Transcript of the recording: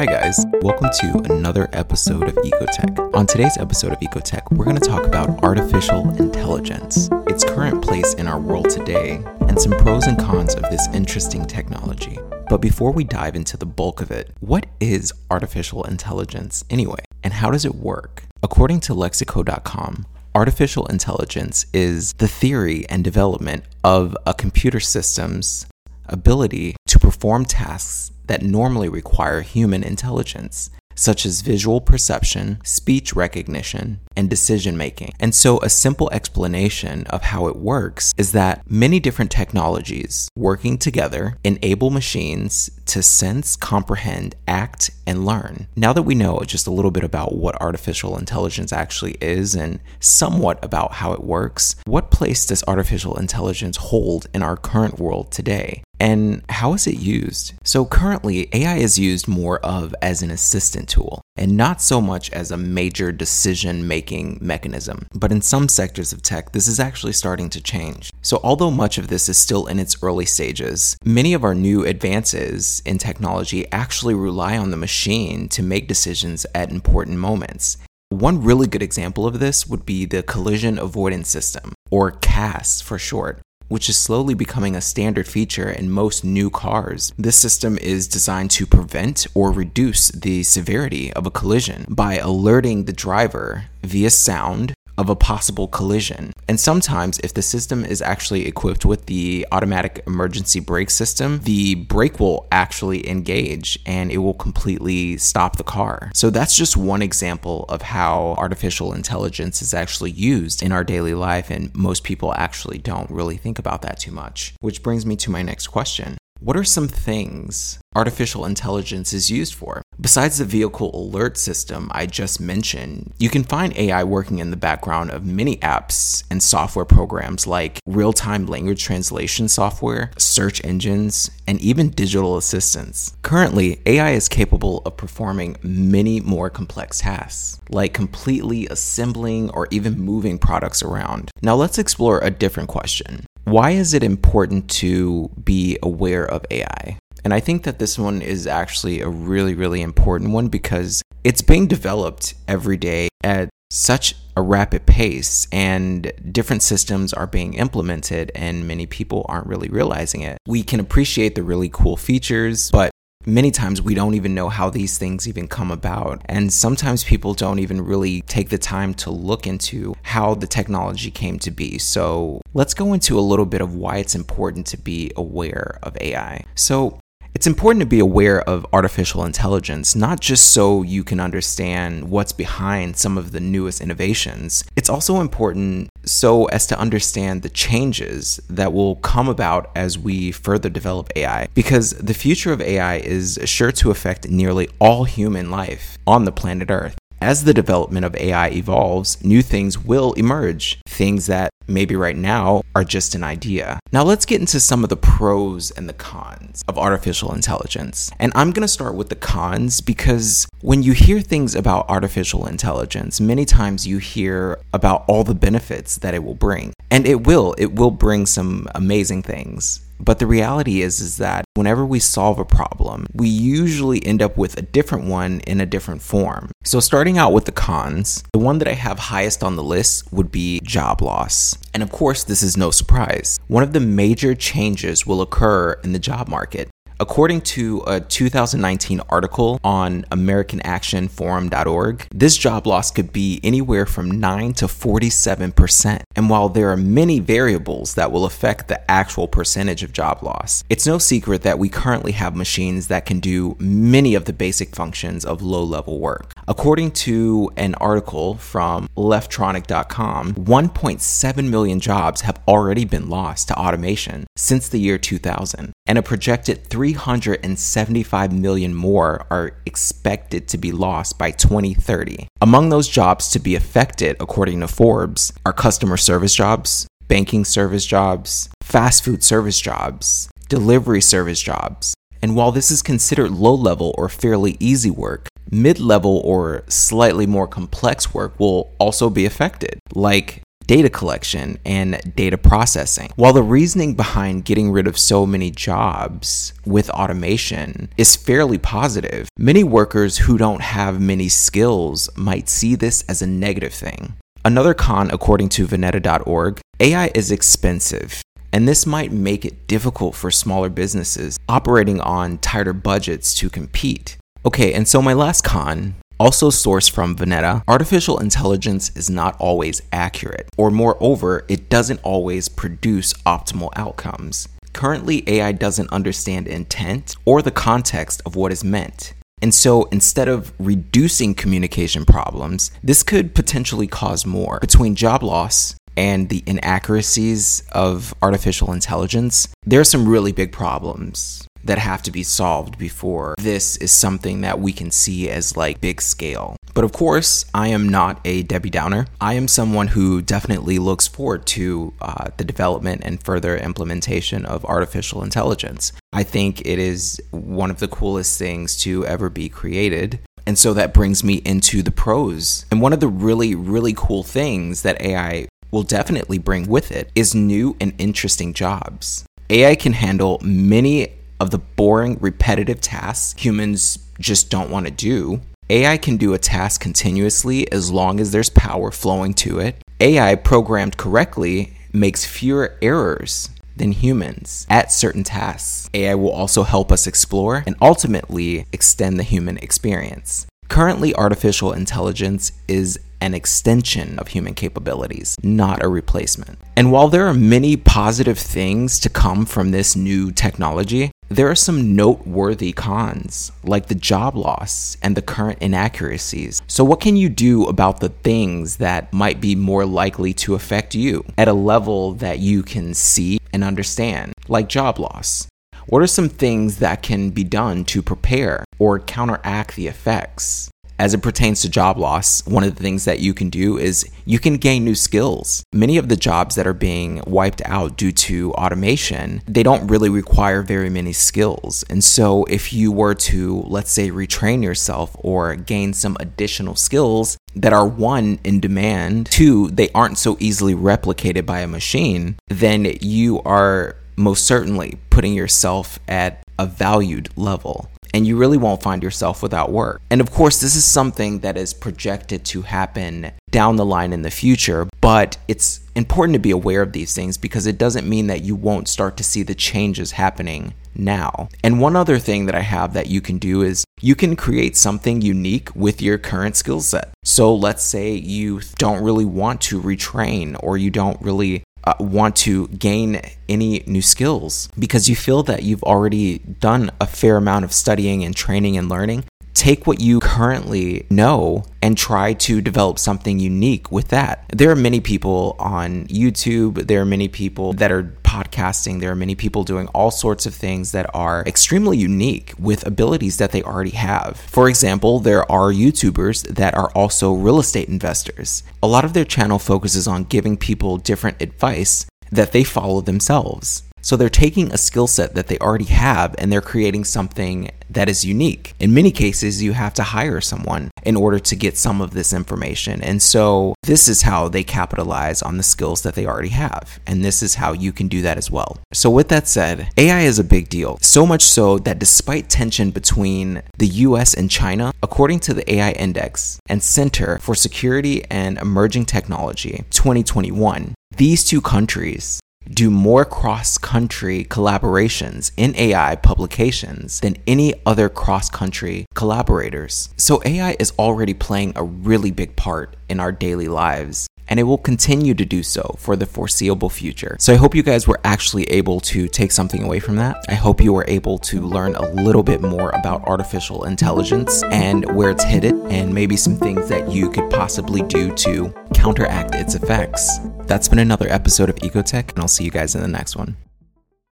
Hi, guys. Welcome to another episode of Ecotech. On today's episode of Ecotech, we're going to talk about artificial intelligence, its current place in our world today, and some pros and cons of this interesting technology. But before we dive into the bulk of it, what is artificial intelligence anyway? And how does it work? According to lexico.com, artificial intelligence is the theory and development of a computer system's ability to perform tasks that normally require human intelligence, such as visual perception, speech recognition, and decision making. And so, a simple explanation of how it works is that many different technologies working together enable machines to sense, comprehend, act, and learn. Now that we know just a little bit about what artificial intelligence actually is and somewhat about how it works, what place does artificial intelligence hold in our current world today? And how is it used? So currently, AI is used more of as an assistant tool and not so much as a major decision making mechanism. But in some sectors of tech, this is actually starting to change. So although much of this is still in its early stages, many of our new advances in technology actually rely on the machine to make decisions at important moments. One really good example of this would be the collision avoidance system, or CAS for short, which is slowly becoming a standard feature in most new cars. This system is designed to prevent or reduce the severity of a collision by alerting the driver via sound of a possible collision. And sometimes, if the system is actually equipped with the automatic emergency brake system, the brake will actually engage and it will completely stop the car. So, that's just one example of how artificial intelligence is actually used in our daily life, and most people actually don't really think about that too much. Which brings me to my next question. What are some things artificial intelligence is used for? Besides the vehicle alert system I just mentioned, you can find AI working in the background of many apps and software programs like real time language translation software, search engines, and even digital assistants. Currently, AI is capable of performing many more complex tasks, like completely assembling or even moving products around. Now, let's explore a different question why is it important to be aware of AI? And I think that this one is actually a really, really important one because it's being developed every day at such a rapid pace and different systems are being implemented and many people aren't really realizing it. We can appreciate the really cool features, but Many times we don't even know how these things even come about. And sometimes people don't even really take the time to look into how the technology came to be. So let's go into a little bit of why it's important to be aware of AI. So it's important to be aware of artificial intelligence, not just so you can understand what's behind some of the newest innovations. It's also important so as to understand the changes that will come about as we further develop AI, because the future of AI is sure to affect nearly all human life on the planet Earth. As the development of AI evolves, new things will emerge, things that maybe right now are just an idea. Now, let's get into some of the pros and the cons of artificial intelligence. And I'm going to start with the cons because when you hear things about artificial intelligence, many times you hear about all the benefits that it will bring. And it will, it will bring some amazing things. But the reality is is that whenever we solve a problem, we usually end up with a different one in a different form. So starting out with the cons, the one that I have highest on the list would be job loss. And of course, this is no surprise. One of the major changes will occur in the job market. According to a 2019 article on AmericanActionForum.org, this job loss could be anywhere from 9 to 47%. And while there are many variables that will affect the actual percentage of job loss, it's no secret that we currently have machines that can do many of the basic functions of low level work. According to an article from Leftronic.com, 1.7 million jobs have already been lost to automation since the year 2000, and a projected 375 million more are expected to be lost by 2030. Among those jobs to be affected, according to Forbes, are customer service jobs, banking service jobs, fast food service jobs, delivery service jobs. And while this is considered low level or fairly easy work, mid level or slightly more complex work will also be affected, like data collection and data processing. While the reasoning behind getting rid of so many jobs with automation is fairly positive, many workers who don't have many skills might see this as a negative thing. Another con, according to Veneta.org, AI is expensive and this might make it difficult for smaller businesses operating on tighter budgets to compete. Okay, and so my last con, also sourced from Veneta, artificial intelligence is not always accurate, or moreover, it doesn't always produce optimal outcomes. Currently, AI doesn't understand intent or the context of what is meant. And so instead of reducing communication problems, this could potentially cause more. Between job loss, and the inaccuracies of artificial intelligence, there are some really big problems that have to be solved before this is something that we can see as like big scale. But of course, I am not a Debbie Downer. I am someone who definitely looks forward to uh, the development and further implementation of artificial intelligence. I think it is one of the coolest things to ever be created. And so that brings me into the pros. And one of the really, really cool things that AI will definitely bring with it is new and interesting jobs. AI can handle many of the boring, repetitive tasks humans just don't want to do. AI can do a task continuously as long as there's power flowing to it. AI programmed correctly makes fewer errors than humans at certain tasks. AI will also help us explore and ultimately extend the human experience. Currently, artificial intelligence is an extension of human capabilities, not a replacement. And while there are many positive things to come from this new technology, there are some noteworthy cons, like the job loss and the current inaccuracies. So, what can you do about the things that might be more likely to affect you at a level that you can see and understand, like job loss? What are some things that can be done to prepare or counteract the effects? As it pertains to job loss, one of the things that you can do is you can gain new skills. Many of the jobs that are being wiped out due to automation, they don't really require very many skills. And so if you were to, let's say, retrain yourself or gain some additional skills that are one in demand, two, they aren't so easily replicated by a machine, then you are most certainly putting yourself at a valued level and you really won't find yourself without work. And of course, this is something that is projected to happen down the line in the future, but it's important to be aware of these things because it doesn't mean that you won't start to see the changes happening now. And one other thing that I have that you can do is you can create something unique with your current skill set. So let's say you don't really want to retrain or you don't really uh, want to gain any new skills because you feel that you've already done a fair amount of studying and training and learning. Take what you currently know and try to develop something unique with that. There are many people on YouTube, there are many people that are podcasting, there are many people doing all sorts of things that are extremely unique with abilities that they already have. For example, there are YouTubers that are also real estate investors. A lot of their channel focuses on giving people different advice that they follow themselves. So they're taking a skill set that they already have and they're creating something that is unique. In many cases, you have to hire someone in order to get some of this information. And so this is how they capitalize on the skills that they already have. And this is how you can do that as well. So with that said, AI is a big deal. So much so that despite tension between the US and China, according to the AI Index and Center for Security and Emerging Technology 2021, these two countries do more cross country collaborations in AI publications than any other cross country collaborators. So, AI is already playing a really big part in our daily lives. And it will continue to do so for the foreseeable future. So, I hope you guys were actually able to take something away from that. I hope you were able to learn a little bit more about artificial intelligence and where it's hidden, and maybe some things that you could possibly do to counteract its effects. That's been another episode of Ecotech, and I'll see you guys in the next one.